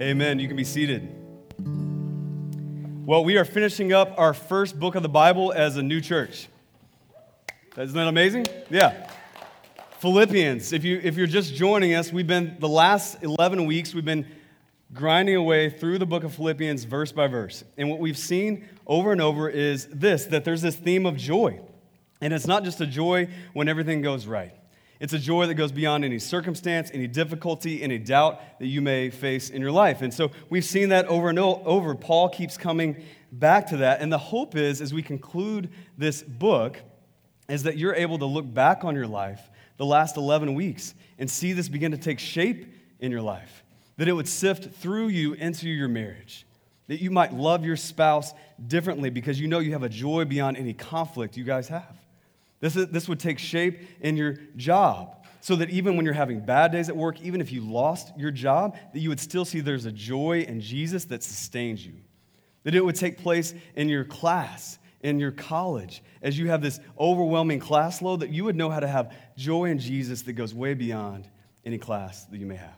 Amen. You can be seated. Well, we are finishing up our first book of the Bible as a new church. Isn't that amazing? Yeah. Philippians. If, you, if you're just joining us, we've been, the last 11 weeks, we've been grinding away through the book of Philippians verse by verse. And what we've seen over and over is this that there's this theme of joy. And it's not just a joy when everything goes right. It's a joy that goes beyond any circumstance, any difficulty, any doubt that you may face in your life. And so we've seen that over and over. Paul keeps coming back to that. And the hope is, as we conclude this book, is that you're able to look back on your life the last 11 weeks and see this begin to take shape in your life. That it would sift through you into your marriage. That you might love your spouse differently because you know you have a joy beyond any conflict you guys have. This, is, this would take shape in your job so that even when you're having bad days at work, even if you lost your job, that you would still see there's a joy in Jesus that sustains you. That it would take place in your class, in your college, as you have this overwhelming class load, that you would know how to have joy in Jesus that goes way beyond any class that you may have.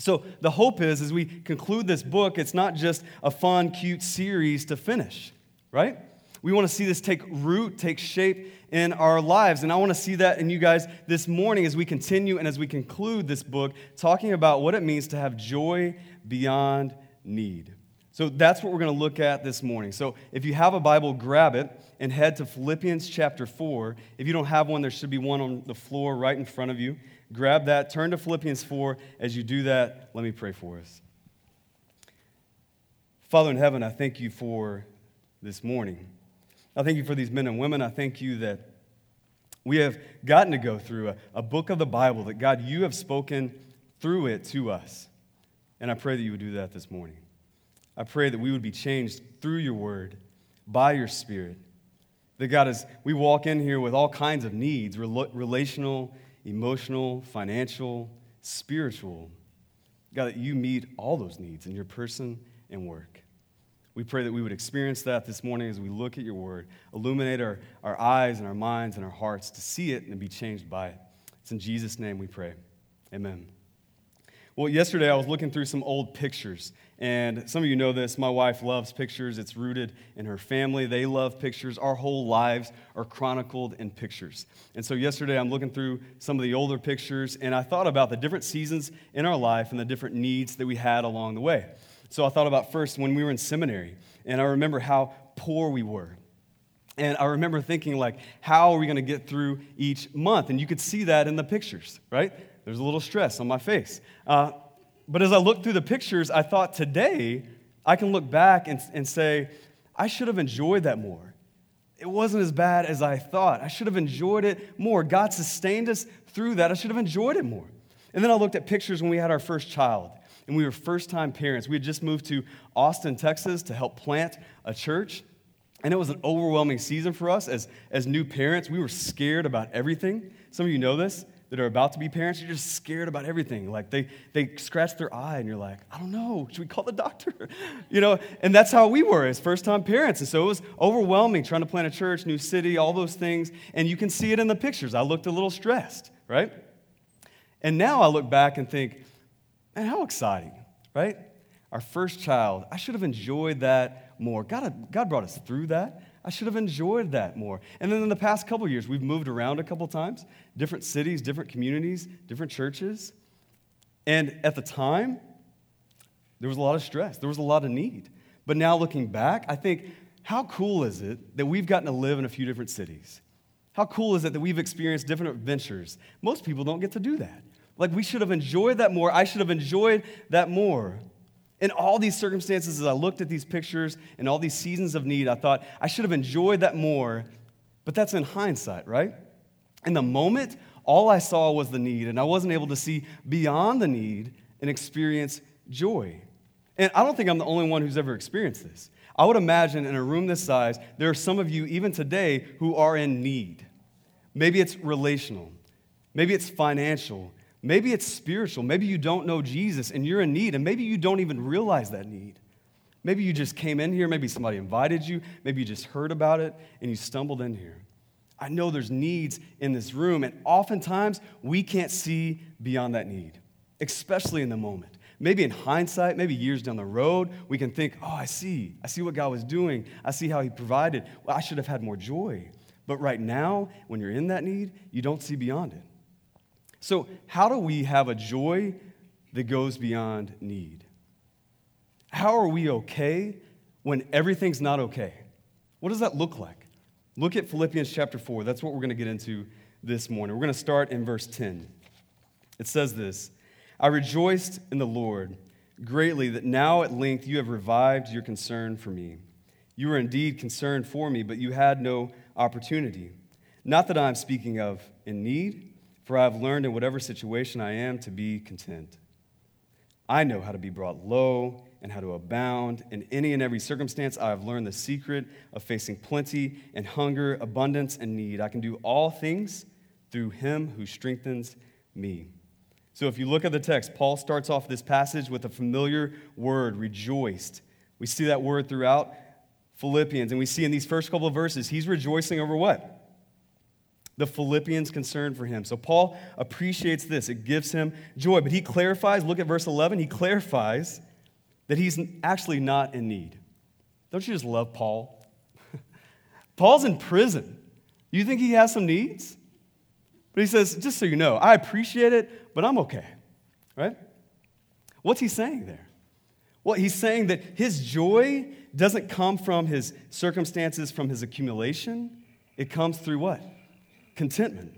So the hope is, as we conclude this book, it's not just a fun, cute series to finish, right? We want to see this take root, take shape in our lives. And I want to see that in you guys this morning as we continue and as we conclude this book, talking about what it means to have joy beyond need. So that's what we're going to look at this morning. So if you have a Bible, grab it and head to Philippians chapter 4. If you don't have one, there should be one on the floor right in front of you. Grab that, turn to Philippians 4. As you do that, let me pray for us. Father in heaven, I thank you for this morning. I thank you for these men and women. I thank you that we have gotten to go through a, a book of the Bible that, God, you have spoken through it to us. And I pray that you would do that this morning. I pray that we would be changed through your word, by your spirit. That, God, as we walk in here with all kinds of needs relational, emotional, financial, spiritual, God, that you meet all those needs in your person and work. We pray that we would experience that this morning as we look at your word. Illuminate our, our eyes and our minds and our hearts to see it and be changed by it. It's in Jesus' name we pray. Amen. Well, yesterday I was looking through some old pictures, and some of you know this. My wife loves pictures. It's rooted in her family. They love pictures. Our whole lives are chronicled in pictures. And so, yesterday I'm looking through some of the older pictures, and I thought about the different seasons in our life and the different needs that we had along the way. So I thought about first when we were in seminary, and I remember how poor we were. And I remember thinking, like, how are we going to get through each month? And you could see that in the pictures, right? There's a little stress on my face. Uh, but as I looked through the pictures, I thought today I can look back and, and say, I should have enjoyed that more. It wasn't as bad as I thought. I should have enjoyed it more. God sustained us through that. I should have enjoyed it more. And then I looked at pictures when we had our first child and we were first time parents. We had just moved to Austin, Texas to help plant a church. And it was an overwhelming season for us as, as new parents. We were scared about everything. Some of you know this that are about to be parents, you're just scared about everything. Like they, they scratch their eye and you're like, I don't know, should we call the doctor? you know, and that's how we were as first time parents. And so it was overwhelming trying to plant a church, new city, all those things. And you can see it in the pictures. I looked a little stressed, right? And now I look back and think, Man, how exciting, right? Our first child. I should have enjoyed that more. God, God brought us through that. I should have enjoyed that more. And then in the past couple years, we've moved around a couple times, different cities, different communities, different churches. And at the time, there was a lot of stress, there was a lot of need. But now looking back, I think, how cool is it that we've gotten to live in a few different cities? How cool is it that we've experienced different adventures? Most people don't get to do that. Like, we should have enjoyed that more. I should have enjoyed that more. In all these circumstances, as I looked at these pictures and all these seasons of need, I thought, I should have enjoyed that more. But that's in hindsight, right? In the moment, all I saw was the need, and I wasn't able to see beyond the need and experience joy. And I don't think I'm the only one who's ever experienced this. I would imagine in a room this size, there are some of you, even today, who are in need. Maybe it's relational, maybe it's financial, Maybe it's spiritual. Maybe you don't know Jesus and you're in need, and maybe you don't even realize that need. Maybe you just came in here, maybe somebody invited you, maybe you just heard about it and you stumbled in here. I know there's needs in this room, and oftentimes we can't see beyond that need, especially in the moment. Maybe in hindsight, maybe years down the road, we can think, oh, I see. I see what God was doing. I see how He provided. Well, I should have had more joy. But right now, when you're in that need, you don't see beyond it. So, how do we have a joy that goes beyond need? How are we okay when everything's not okay? What does that look like? Look at Philippians chapter 4. That's what we're going to get into this morning. We're going to start in verse 10. It says this I rejoiced in the Lord greatly that now at length you have revived your concern for me. You were indeed concerned for me, but you had no opportunity. Not that I am speaking of in need, for I have learned in whatever situation I am to be content. I know how to be brought low and how to abound. In any and every circumstance, I have learned the secret of facing plenty and hunger, abundance and need. I can do all things through him who strengthens me. So if you look at the text, Paul starts off this passage with a familiar word, rejoiced. We see that word throughout Philippians, and we see in these first couple of verses, he's rejoicing over what? The Philippians' concern for him. So Paul appreciates this. It gives him joy. But he clarifies, look at verse 11, he clarifies that he's actually not in need. Don't you just love Paul? Paul's in prison. You think he has some needs? But he says, just so you know, I appreciate it, but I'm okay. Right? What's he saying there? Well, he's saying that his joy doesn't come from his circumstances, from his accumulation. It comes through what? Contentment.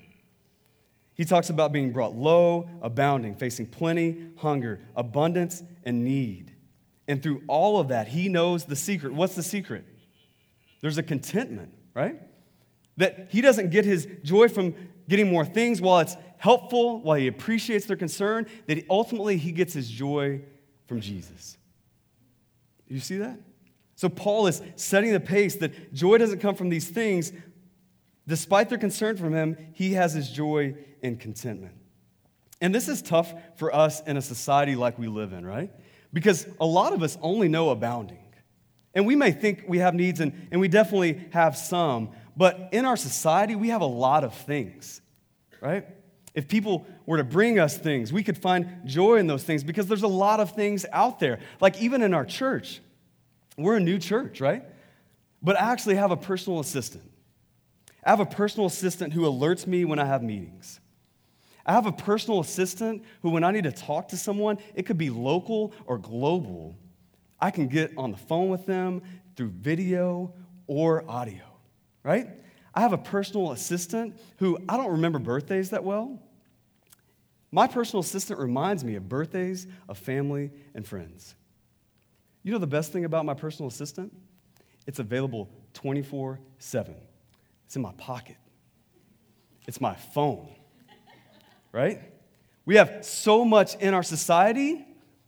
He talks about being brought low, abounding, facing plenty, hunger, abundance, and need. And through all of that, he knows the secret. What's the secret? There's a contentment, right? That he doesn't get his joy from getting more things while it's helpful, while he appreciates their concern, that ultimately he gets his joy from Jesus. You see that? So Paul is setting the pace that joy doesn't come from these things. Despite their concern from him, he has his joy and contentment. And this is tough for us in a society like we live in, right? Because a lot of us only know abounding. And we may think we have needs, and, and we definitely have some, but in our society, we have a lot of things, right? If people were to bring us things, we could find joy in those things because there's a lot of things out there. Like even in our church, we're a new church, right? But I actually have a personal assistant. I have a personal assistant who alerts me when I have meetings. I have a personal assistant who, when I need to talk to someone, it could be local or global, I can get on the phone with them through video or audio, right? I have a personal assistant who I don't remember birthdays that well. My personal assistant reminds me of birthdays, of family, and friends. You know the best thing about my personal assistant? It's available 24 7. It's in my pocket, it's my phone, right? We have so much in our society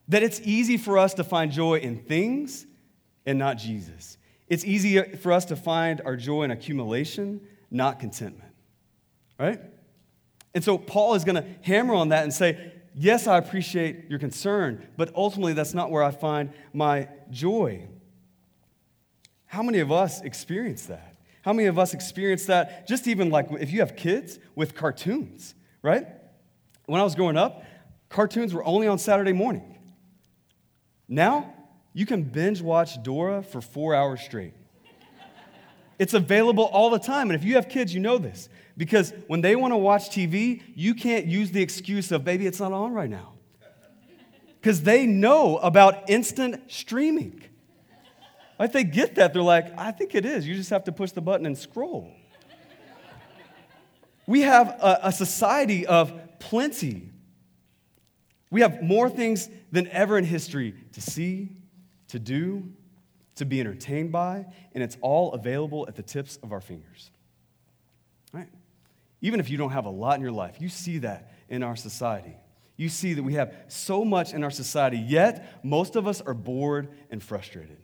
that it's easy for us to find joy in things and not Jesus. It's easy for us to find our joy in accumulation, not contentment, right? And so Paul is going to hammer on that and say, yes, I appreciate your concern, but ultimately that's not where I find my joy. How many of us experience that? How many of us experience that just even like if you have kids with cartoons, right? When I was growing up, cartoons were only on Saturday morning. Now, you can binge watch Dora for four hours straight. It's available all the time. And if you have kids, you know this. Because when they want to watch TV, you can't use the excuse of, baby, it's not on right now. Because they know about instant streaming. If they get that, they're like, I think it is. You just have to push the button and scroll. We have a, a society of plenty. We have more things than ever in history to see, to do, to be entertained by, and it's all available at the tips of our fingers. Right? Even if you don't have a lot in your life, you see that in our society. You see that we have so much in our society, yet most of us are bored and frustrated.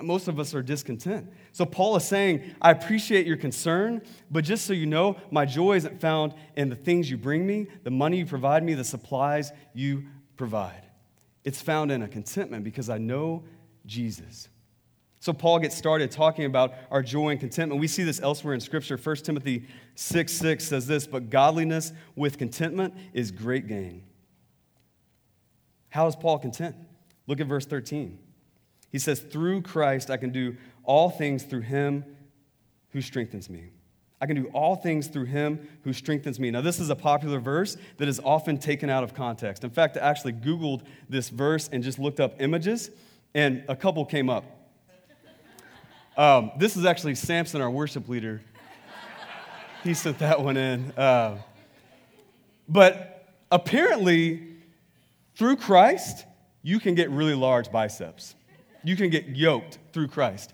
Most of us are discontent. So Paul is saying, I appreciate your concern, but just so you know, my joy isn't found in the things you bring me, the money you provide me, the supplies you provide. It's found in a contentment because I know Jesus. So Paul gets started talking about our joy and contentment. We see this elsewhere in Scripture. 1 Timothy 6 6 says this, but godliness with contentment is great gain. How is Paul content? Look at verse 13. He says, Through Christ I can do all things through him who strengthens me. I can do all things through him who strengthens me. Now, this is a popular verse that is often taken out of context. In fact, I actually Googled this verse and just looked up images, and a couple came up. Um, this is actually Samson, our worship leader. He sent that one in. Uh, but apparently, through Christ, you can get really large biceps. You can get yoked through Christ.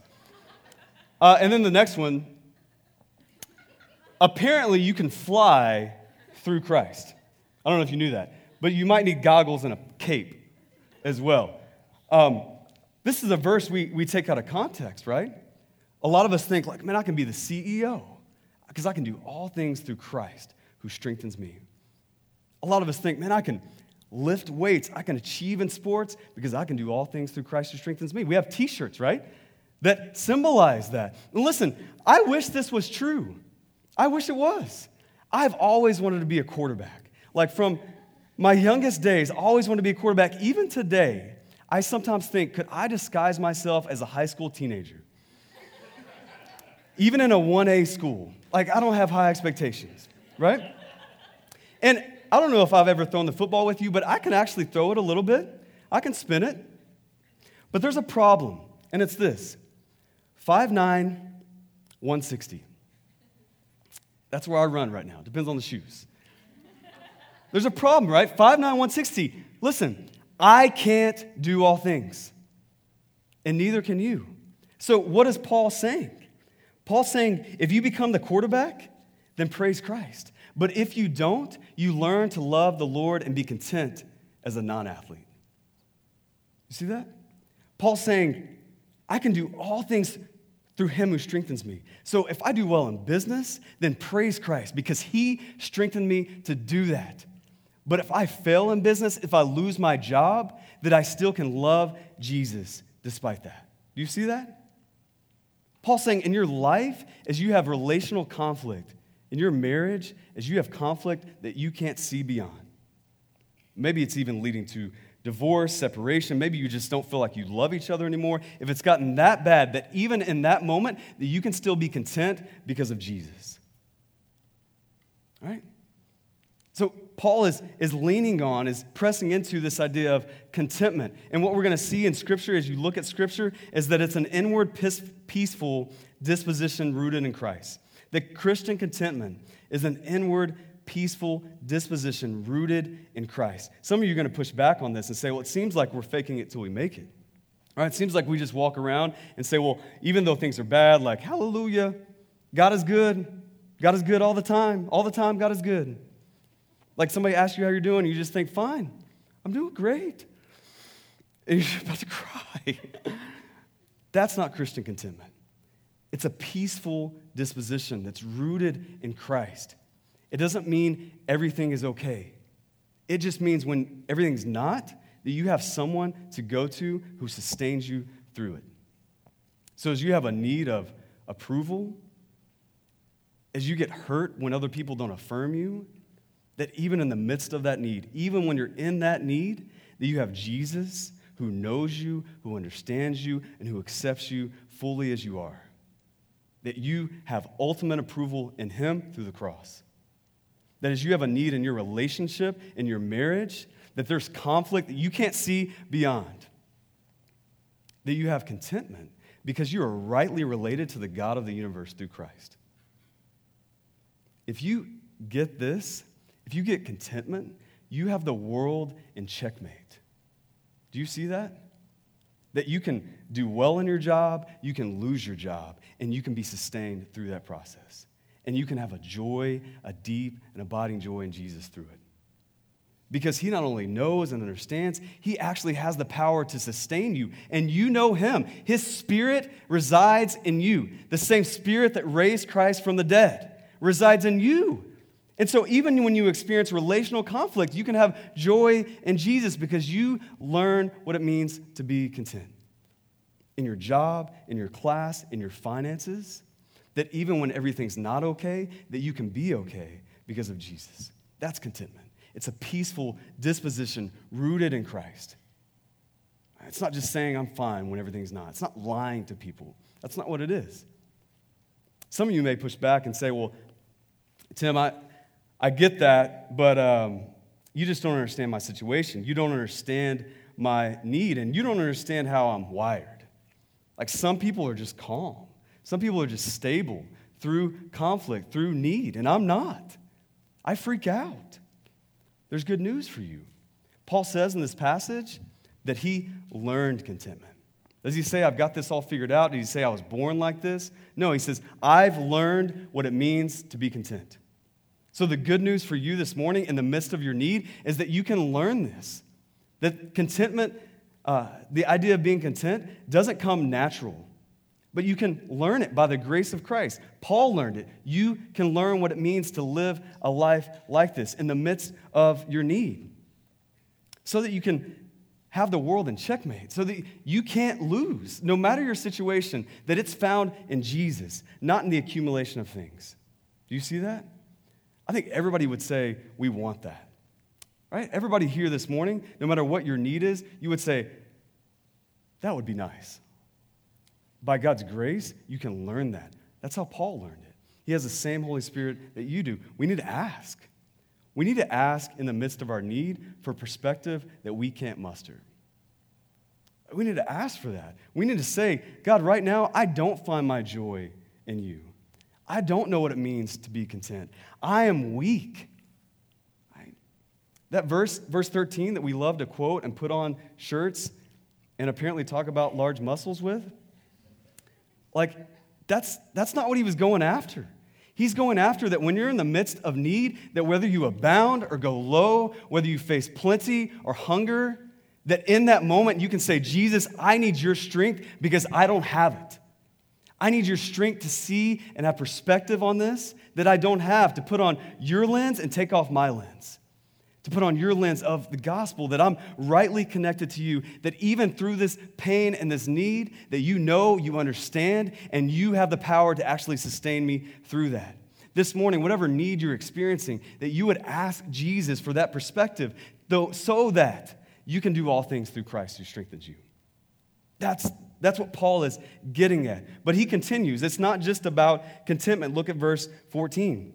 Uh, and then the next one apparently, you can fly through Christ. I don't know if you knew that, but you might need goggles and a cape as well. Um, this is a verse we, we take out of context, right? A lot of us think, like, man, I can be the CEO because I can do all things through Christ who strengthens me. A lot of us think, man, I can lift weights, I can achieve in sports because I can do all things through Christ who strengthens me. We have t shirts, right? That symbolize that. And listen, I wish this was true. I wish it was. I've always wanted to be a quarterback. Like from my youngest days, I always wanted to be a quarterback. Even today, I sometimes think, could I disguise myself as a high school teenager? Even in a 1A school. Like, I don't have high expectations, right? And I don't know if I've ever thrown the football with you, but I can actually throw it a little bit. I can spin it. But there's a problem, and it's this 5'9, 160. That's where I run right now. Depends on the shoes. There's a problem, right? 5'9, 160. Listen, I can't do all things, and neither can you. So, what is Paul saying? Paul's saying if you become the quarterback, then praise Christ. But if you don't, you learn to love the Lord and be content as a non athlete. You see that? Paul's saying, I can do all things through him who strengthens me. So if I do well in business, then praise Christ because he strengthened me to do that. But if I fail in business, if I lose my job, that I still can love Jesus despite that. Do you see that? Paul's saying in your life, as you have relational conflict, in your marriage, as you have conflict that you can't see beyond, maybe it's even leading to divorce, separation, maybe you just don't feel like you love each other anymore, if it's gotten that bad that even in that moment that you can still be content because of Jesus. All right? So Paul is, is leaning on, is pressing into this idea of contentment. And what we're going to see in Scripture as you look at Scripture is that it's an inward, peaceful disposition rooted in Christ. That Christian contentment is an inward, peaceful disposition rooted in Christ. Some of you are going to push back on this and say, well, it seems like we're faking it till we make it. All right, it seems like we just walk around and say, well, even though things are bad, like, hallelujah, God is good. God is good all the time. All the time, God is good. Like somebody asks you how you're doing, and you just think, fine, I'm doing great. And you're about to cry. That's not Christian contentment. It's a peaceful disposition that's rooted in Christ. It doesn't mean everything is okay. It just means when everything's not, that you have someone to go to who sustains you through it. So, as you have a need of approval, as you get hurt when other people don't affirm you, that even in the midst of that need, even when you're in that need, that you have Jesus who knows you, who understands you, and who accepts you fully as you are. That you have ultimate approval in Him through the cross. That as you have a need in your relationship, in your marriage, that there's conflict that you can't see beyond. That you have contentment because you are rightly related to the God of the universe through Christ. If you get this, if you get contentment, you have the world in checkmate. Do you see that? That you can do well in your job, you can lose your job, and you can be sustained through that process and you can have a joy, a deep and abiding joy in Jesus through it. Because he not only knows and understands, he actually has the power to sustain you. And you know him. His spirit resides in you. The same spirit that raised Christ from the dead resides in you. And so, even when you experience relational conflict, you can have joy in Jesus because you learn what it means to be content. In your job, in your class, in your finances, that even when everything's not okay, that you can be okay because of Jesus. That's contentment. It's a peaceful disposition rooted in Christ. It's not just saying I'm fine when everything's not. It's not lying to people. That's not what it is. Some of you may push back and say, well, Tim, I, I get that, but um, you just don't understand my situation. You don't understand my need, and you don't understand how I'm wired. Like some people are just calm, some people are just stable through conflict, through need, and I'm not. I freak out. There's good news for you. Paul says in this passage that he learned contentment. Does he say, I've got this all figured out? Did he say, I was born like this? No, he says, I've learned what it means to be content. So, the good news for you this morning in the midst of your need is that you can learn this. That contentment, uh, the idea of being content, doesn't come natural, but you can learn it by the grace of Christ. Paul learned it. You can learn what it means to live a life like this in the midst of your need so that you can have the world in checkmate so that you can't lose, no matter your situation, that it's found in Jesus, not in the accumulation of things. Do you see that? I think everybody would say, We want that. Right? Everybody here this morning, no matter what your need is, you would say, That would be nice. By God's grace, you can learn that. That's how Paul learned it. He has the same Holy Spirit that you do. We need to ask. We need to ask in the midst of our need for perspective that we can't muster. We need to ask for that. We need to say, God, right now, I don't find my joy in you. I don't know what it means to be content. I am weak. That verse, verse 13 that we love to quote and put on shirts and apparently talk about large muscles with, like, that's, that's not what he was going after. He's going after that when you're in the midst of need, that whether you abound or go low, whether you face plenty or hunger, that in that moment you can say, Jesus, I need your strength because I don't have it. I need your strength to see and have perspective on this that I don't have, to put on your lens and take off my lens. To put on your lens of the gospel, that I'm rightly connected to you, that even through this pain and this need, that you know, you understand, and you have the power to actually sustain me through that. This morning, whatever need you're experiencing, that you would ask Jesus for that perspective, though, so that you can do all things through Christ who strengthens you. That's, that's what Paul is getting at. But he continues. It's not just about contentment. Look at verse 14.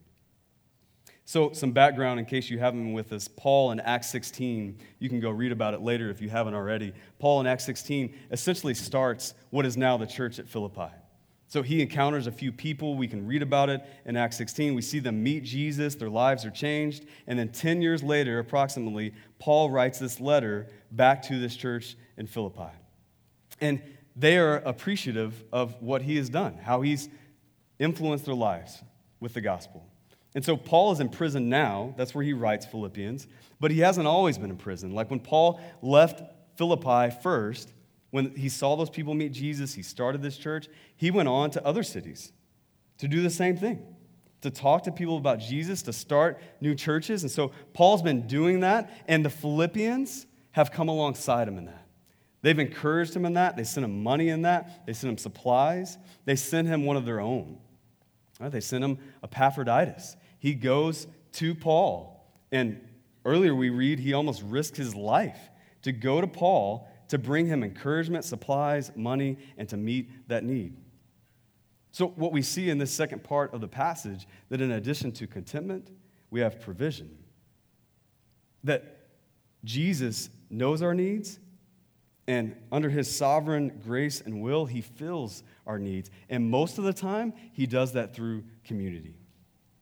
So, some background in case you haven't been with us. Paul in Acts 16, you can go read about it later if you haven't already. Paul in Acts 16 essentially starts what is now the church at Philippi. So he encounters a few people. We can read about it in Acts 16. We see them meet Jesus, their lives are changed. And then 10 years later, approximately, Paul writes this letter back to this church in Philippi. And they are appreciative of what he has done, how he's influenced their lives with the gospel. And so Paul is in prison now. That's where he writes Philippians. But he hasn't always been in prison. Like when Paul left Philippi first, when he saw those people meet Jesus, he started this church, he went on to other cities to do the same thing, to talk to people about Jesus, to start new churches. And so Paul's been doing that, and the Philippians have come alongside him in that. They've encouraged him in that. They sent him money in that. They sent him supplies. They sent him one of their own. They sent him Epaphroditus he goes to Paul. And earlier we read he almost risked his life to go to Paul to bring him encouragement, supplies, money, and to meet that need. So, what we see in this second part of the passage, that in addition to contentment, we have provision. That Jesus knows our needs, And under his sovereign grace and will, he fills our needs. And most of the time, he does that through community.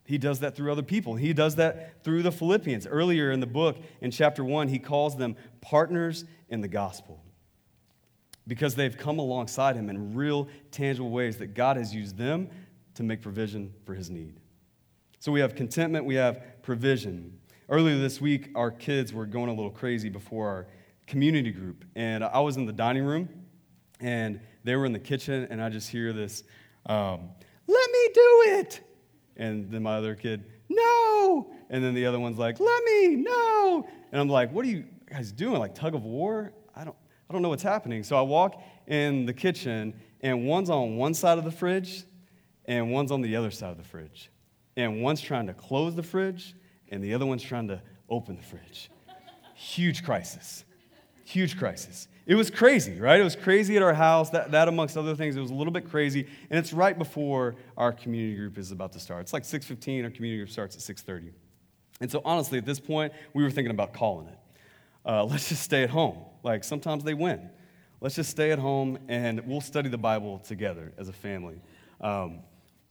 He does that through other people. He does that through the Philippians. Earlier in the book, in chapter one, he calls them partners in the gospel because they've come alongside him in real, tangible ways that God has used them to make provision for his need. So we have contentment, we have provision. Earlier this week, our kids were going a little crazy before our community group, and I was in the dining room, and they were in the kitchen, and I just hear this, um, let me do it. And then my other kid, no. And then the other one's like, let me, no. And I'm like, what are you guys doing? Like tug of war? I don't, I don't know what's happening. So I walk in the kitchen, and one's on one side of the fridge, and one's on the other side of the fridge. And one's trying to close the fridge, and the other one's trying to open the fridge. Huge crisis. Huge crisis. It was crazy, right? It was crazy at our house. That, that, amongst other things, it was a little bit crazy. And it's right before our community group is about to start. It's like 6.15. Our community group starts at 6.30. And so honestly, at this point, we were thinking about calling it. Uh, let's just stay at home. Like sometimes they win. Let's just stay at home and we'll study the Bible together as a family. Um,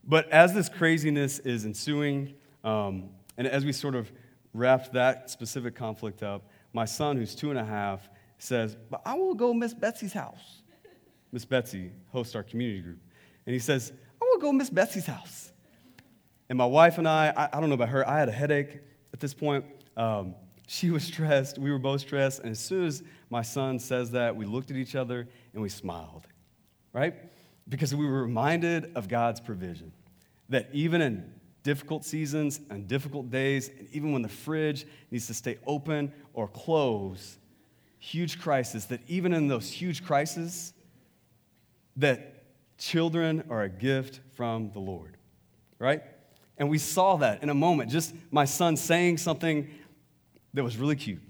but as this craziness is ensuing, um, and as we sort of wrapped that specific conflict up, my son, who's two and a half, says, But I will go Miss Betsy's house. Miss Betsy hosts our community group. And he says, I will go Miss Betsy's house. And my wife and I, I, I, don't know about her, I had a headache at this point. Um, she was stressed. We were both stressed. And as soon as my son says that, we looked at each other and we smiled, right? Because we were reminded of God's provision. That even in difficult seasons and difficult days, and even when the fridge needs to stay open or closed, huge crisis, that even in those huge crises, that children are a gift from the Lord, right? And we saw that in a moment, just my son saying something that was really cute.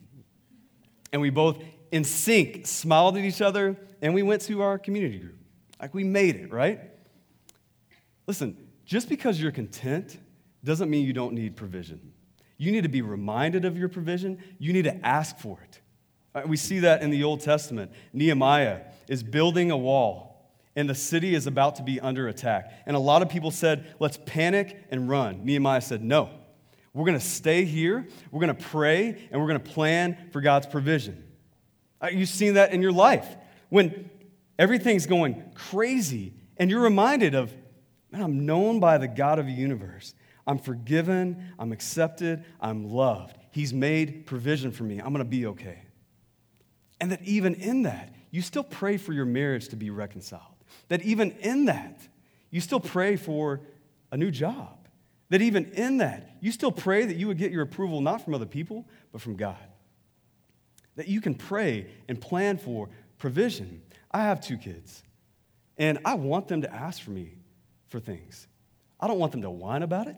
And we both, in sync, smiled at each other, and we went to our community group. Like we made it, right? Listen, just because you're content doesn't mean you don't need provision. You need to be reminded of your provision, you need to ask for it. Uh, we see that in the Old Testament. Nehemiah is building a wall, and the city is about to be under attack. And a lot of people said, Let's panic and run. Nehemiah said, No. We're going to stay here, we're going to pray, and we're going to plan for God's provision. Uh, you've seen that in your life. When everything's going crazy, and you're reminded of, man, I'm known by the God of the universe. I'm forgiven, I'm accepted, I'm loved. He's made provision for me. I'm going to be okay. And that even in that, you still pray for your marriage to be reconciled. That even in that, you still pray for a new job. That even in that, you still pray that you would get your approval not from other people, but from God. That you can pray and plan for provision. I have two kids, and I want them to ask for me for things. I don't want them to whine about it,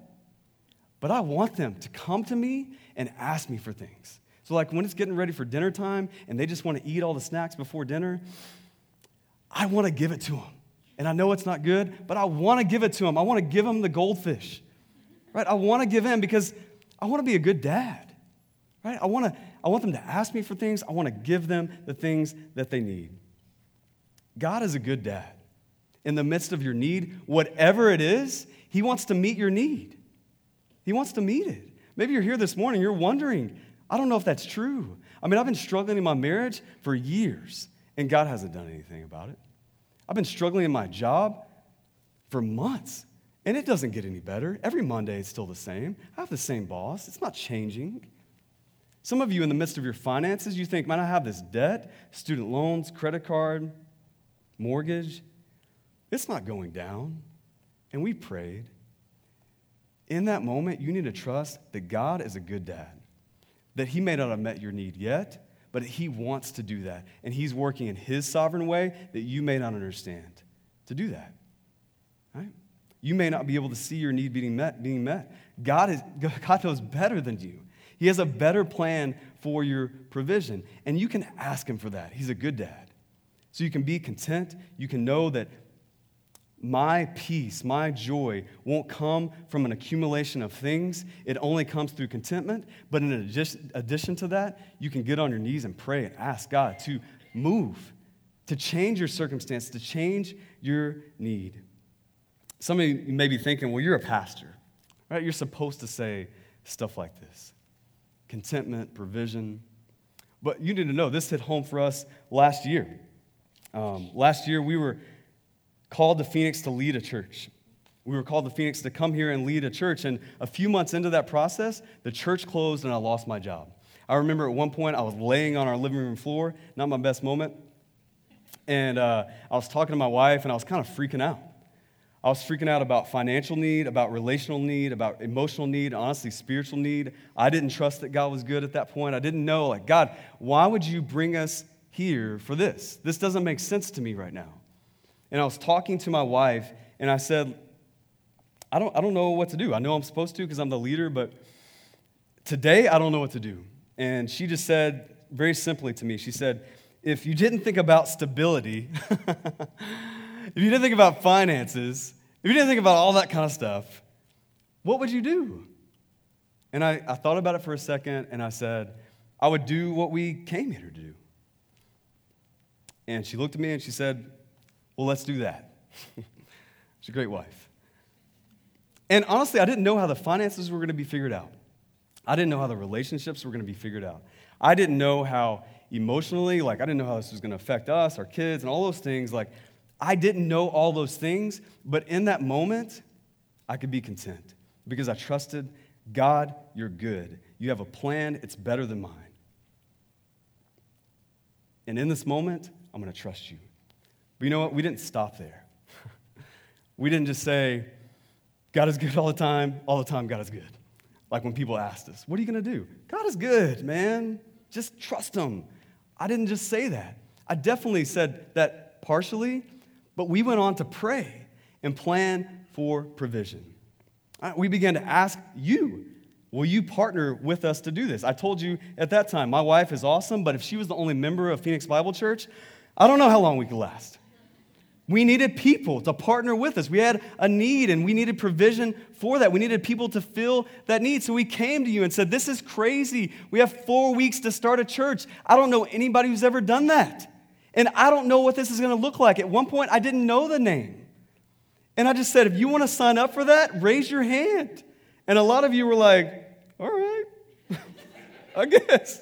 but I want them to come to me and ask me for things. So, like when it's getting ready for dinner time and they just want to eat all the snacks before dinner, I want to give it to them. And I know it's not good, but I want to give it to them. I want to give them the goldfish, right? I want to give in because I want to be a good dad, right? I want, to, I want them to ask me for things. I want to give them the things that they need. God is a good dad. In the midst of your need, whatever it is, He wants to meet your need. He wants to meet it. Maybe you're here this morning, you're wondering, I don't know if that's true. I mean, I've been struggling in my marriage for years, and God hasn't done anything about it. I've been struggling in my job for months, and it doesn't get any better. Every Monday, it's still the same. I have the same boss, it's not changing. Some of you, in the midst of your finances, you think, man, I have this debt, student loans, credit card, mortgage. It's not going down. And we prayed. In that moment, you need to trust that God is a good dad that He may not have met your need yet, but He wants to do that. And He's working in His sovereign way that you may not understand to do that. Right? You may not be able to see your need being met. Being met. God, is, God knows better than you. He has a better plan for your provision. And you can ask Him for that. He's a good dad. So you can be content. You can know that my peace, my joy won't come from an accumulation of things. It only comes through contentment. But in addition, to that, you can get on your knees and pray and ask God to move, to change your circumstance, to change your need. Some of you may be thinking, well, you're a pastor, right? You're supposed to say stuff like this contentment, provision. But you need to know this hit home for us last year. Um, last year, we were called to Phoenix to lead a church. We were called to Phoenix to come here and lead a church. And a few months into that process, the church closed and I lost my job. I remember at one point I was laying on our living room floor, not my best moment. And uh, I was talking to my wife and I was kind of freaking out. I was freaking out about financial need, about relational need, about emotional need, honestly, spiritual need. I didn't trust that God was good at that point. I didn't know, like, God, why would you bring us here for this? This doesn't make sense to me right now. And I was talking to my wife, and I said, I don't, I don't know what to do. I know I'm supposed to because I'm the leader, but today I don't know what to do. And she just said very simply to me, she said, if you didn't think about stability, if you didn't think about finances, if you didn't think about all that kind of stuff, what would you do? And I, I thought about it for a second and I said, I would do what we came here to do. And she looked at me and she said, Well, let's do that. She's a great wife. And honestly, I didn't know how the finances were going to be figured out. I didn't know how the relationships were going to be figured out. I didn't know how emotionally, like, I didn't know how this was going to affect us, our kids, and all those things. Like, I didn't know all those things, but in that moment, I could be content because I trusted God, you're good. You have a plan, it's better than mine. And in this moment, I'm going to trust you. But you know what? We didn't stop there. we didn't just say, God is good all the time, all the time, God is good. Like when people asked us, What are you going to do? God is good, man. Just trust Him. I didn't just say that. I definitely said that partially, but we went on to pray and plan for provision. We began to ask you, will you partner with us to do this? I told you at that time, my wife is awesome, but if she was the only member of Phoenix Bible Church, I don't know how long we could last. We needed people to partner with us. We had a need and we needed provision for that. We needed people to fill that need. So we came to you and said, This is crazy. We have four weeks to start a church. I don't know anybody who's ever done that. And I don't know what this is going to look like. At one point, I didn't know the name. And I just said, if you want to sign up for that, raise your hand. And a lot of you were like, all right, I guess.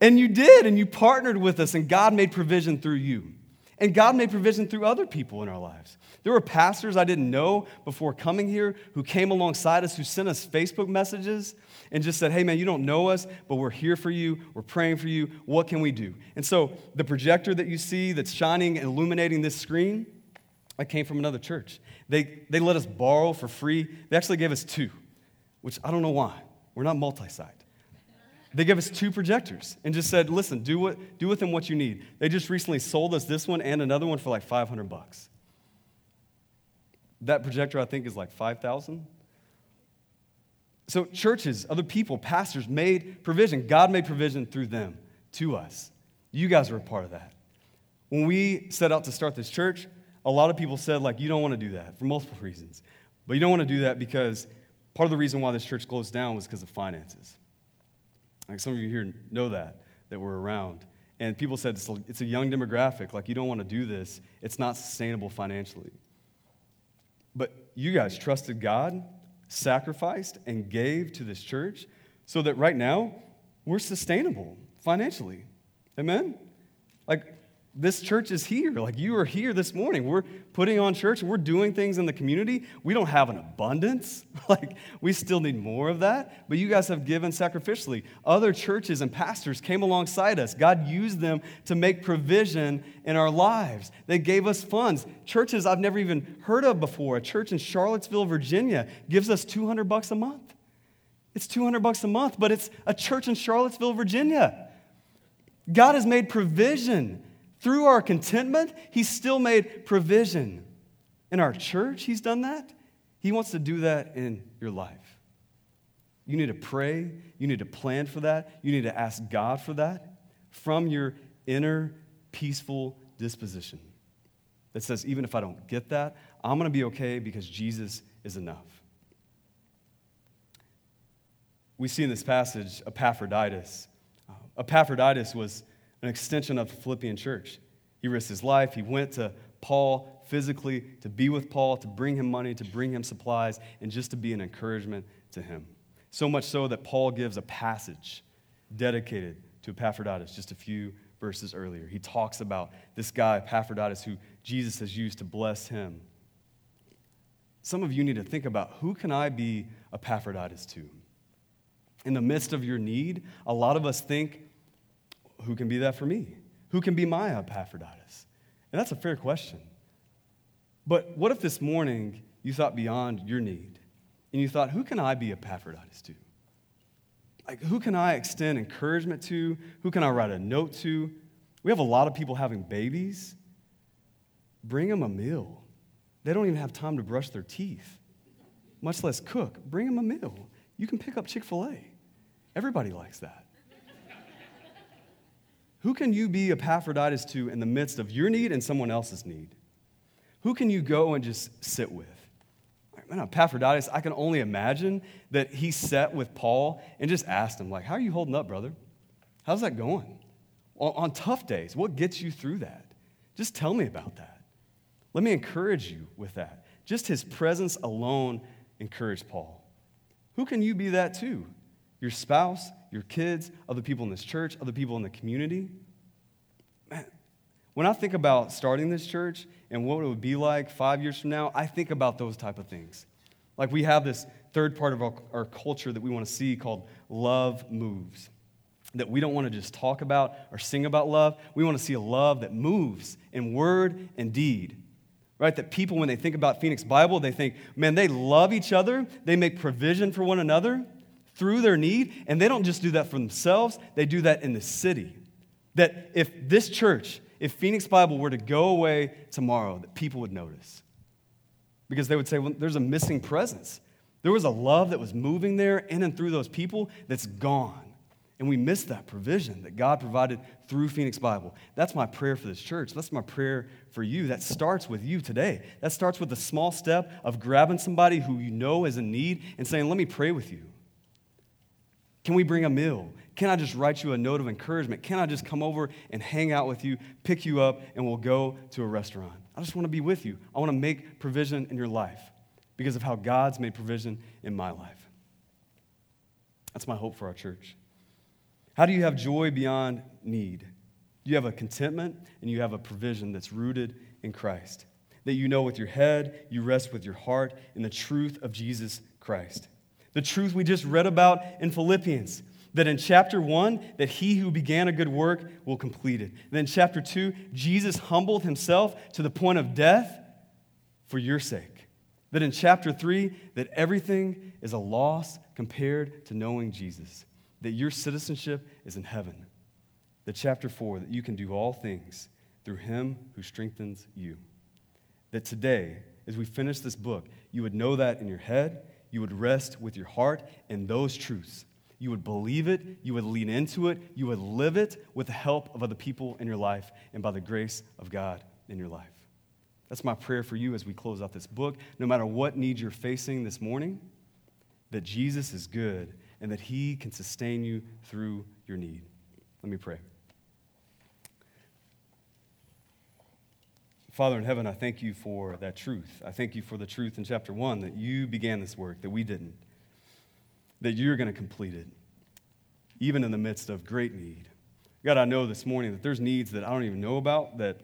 And you did, and you partnered with us, and God made provision through you. And God made provision through other people in our lives. There were pastors I didn't know before coming here who came alongside us, who sent us Facebook messages and just said, hey, man, you don't know us, but we're here for you. We're praying for you. What can we do? And so the projector that you see that's shining and illuminating this screen, I came from another church. They, they let us borrow for free. They actually gave us two, which I don't know why. We're not multi site. They gave us two projectors and just said, listen, do, what, do with them what you need. They just recently sold us this one and another one for like 500 bucks. That projector, I think, is like 5,000. So, churches, other people, pastors made provision. God made provision through them to us. You guys were a part of that. When we set out to start this church, a lot of people said, like, you don't want to do that for multiple reasons. But you don't want to do that because part of the reason why this church closed down was because of finances. Like some of you here know that, that we're around. And people said it's a young demographic, like, you don't want to do this. It's not sustainable financially. But you guys trusted God sacrificed and gave to this church so that right now we're sustainable financially. Amen? Like, this church is here. Like, you are here this morning. We're putting on church we're doing things in the community. We don't have an abundance. Like, we still need more of that. But you guys have given sacrificially. Other churches and pastors came alongside us. God used them to make provision in our lives. They gave us funds. Churches I've never even heard of before. A church in Charlottesville, Virginia gives us 200 bucks a month. It's 200 bucks a month, but it's a church in Charlottesville, Virginia. God has made provision through our contentment, He's still made provision. In our church, He's done that. He wants to do that in your life. You need to pray. You need to plan for that. You need to ask God for that from your inner peaceful disposition that says, even if I don't get that, I'm going to be okay because Jesus is enough. We see in this passage Epaphroditus. Uh, Epaphroditus was an extension of the Philippian church. He risked his life. He went to Paul physically to be with Paul, to bring him money, to bring him supplies, and just to be an encouragement to him. So much so that Paul gives a passage dedicated to Epaphroditus just a few verses earlier. He talks about this guy, Epaphroditus, who Jesus has used to bless him. Some of you need to think about who can I be Epaphroditus to? In the midst of your need, a lot of us think, who can be that for me? Who can be my Epaphroditus? And that's a fair question. But what if this morning you thought beyond your need and you thought, who can I be Epaphroditus to? Like, who can I extend encouragement to? Who can I write a note to? We have a lot of people having babies. Bring them a meal. They don't even have time to brush their teeth, much less cook. Bring them a meal. You can pick up Chick fil A. Everybody likes that. Who can you be Epaphroditus to in the midst of your need and someone else's need? Who can you go and just sit with? Man, Epaphroditus, I can only imagine that he sat with Paul and just asked him, like, how are you holding up, brother? How's that going? On, on tough days, what gets you through that? Just tell me about that. Let me encourage you with that. Just his presence alone encouraged Paul. Who can you be that to? Your spouse, your kids, other people in this church, other people in the community? Man, when I think about starting this church and what it would be like five years from now, I think about those type of things. Like we have this third part of our, our culture that we want to see called love moves. That we don't want to just talk about or sing about love. We want to see a love that moves in word and deed. Right? That people, when they think about Phoenix Bible, they think, man, they love each other, they make provision for one another through their need, and they don't just do that for themselves, they do that in the city. That if this church, if Phoenix Bible were to go away tomorrow, that people would notice. Because they would say, well, there's a missing presence. There was a love that was moving there in and through those people that's gone. And we miss that provision that God provided through Phoenix Bible. That's my prayer for this church. That's my prayer for you. That starts with you today. That starts with the small step of grabbing somebody who you know is in need and saying, Let me pray with you. Can we bring a meal? Can I just write you a note of encouragement? Can I just come over and hang out with you, pick you up, and we'll go to a restaurant? I just want to be with you. I want to make provision in your life because of how God's made provision in my life. That's my hope for our church. How do you have joy beyond need? You have a contentment and you have a provision that's rooted in Christ. That you know with your head, you rest with your heart in the truth of Jesus Christ. The truth we just read about in Philippians that in chapter 1 that he who began a good work will complete it. then chapter 2 Jesus humbled himself to the point of death for your sake. That in chapter 3 that everything is a loss compared to knowing Jesus. That your citizenship is in heaven. That chapter 4 that you can do all things through him who strengthens you. That today as we finish this book you would know that in your head you would rest with your heart in those truths. You would believe it, you would lean into it, you would live it with the help of other people in your life and by the grace of God in your life. That's my prayer for you as we close out this book. No matter what needs you're facing this morning, that Jesus is good and that he can sustain you through your need. Let me pray. Father in heaven, I thank you for that truth. I thank you for the truth in chapter one that you began this work, that we didn't, that you're going to complete it, even in the midst of great need. God, I know this morning that there's needs that I don't even know about that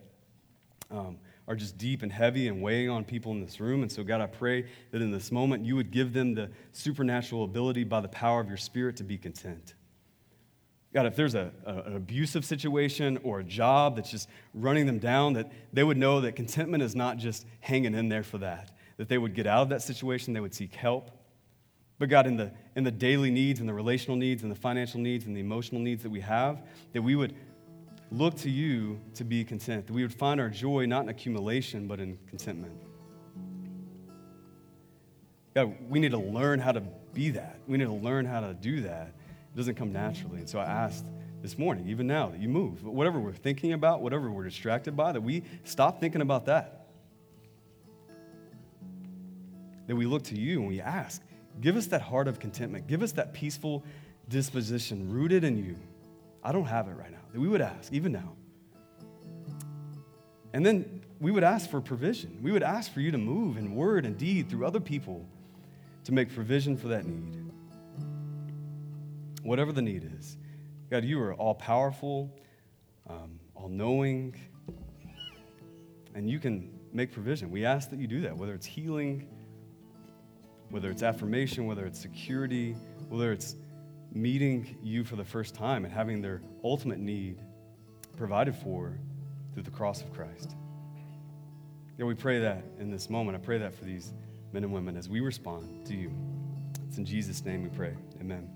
um, are just deep and heavy and weighing on people in this room. And so, God, I pray that in this moment you would give them the supernatural ability by the power of your Spirit to be content. God, if there's a, a, an abusive situation or a job that's just running them down, that they would know that contentment is not just hanging in there for that, that they would get out of that situation, they would seek help. But God, in the, in the daily needs and the relational needs and the financial needs and the emotional needs that we have, that we would look to you to be content, that we would find our joy not in accumulation, but in contentment. God, we need to learn how to be that. We need to learn how to do that it doesn't come naturally. And so I asked this morning, even now, that you move. Whatever we're thinking about, whatever we're distracted by, that we stop thinking about that. That we look to you and we ask, give us that heart of contentment. Give us that peaceful disposition rooted in you. I don't have it right now. That we would ask, even now. And then we would ask for provision. We would ask for you to move in word and deed through other people to make provision for that need. Whatever the need is. God, you are all powerful, um, all knowing, and you can make provision. We ask that you do that, whether it's healing, whether it's affirmation, whether it's security, whether it's meeting you for the first time and having their ultimate need provided for through the cross of Christ. Yeah, we pray that in this moment. I pray that for these men and women as we respond to you. It's in Jesus' name we pray. Amen.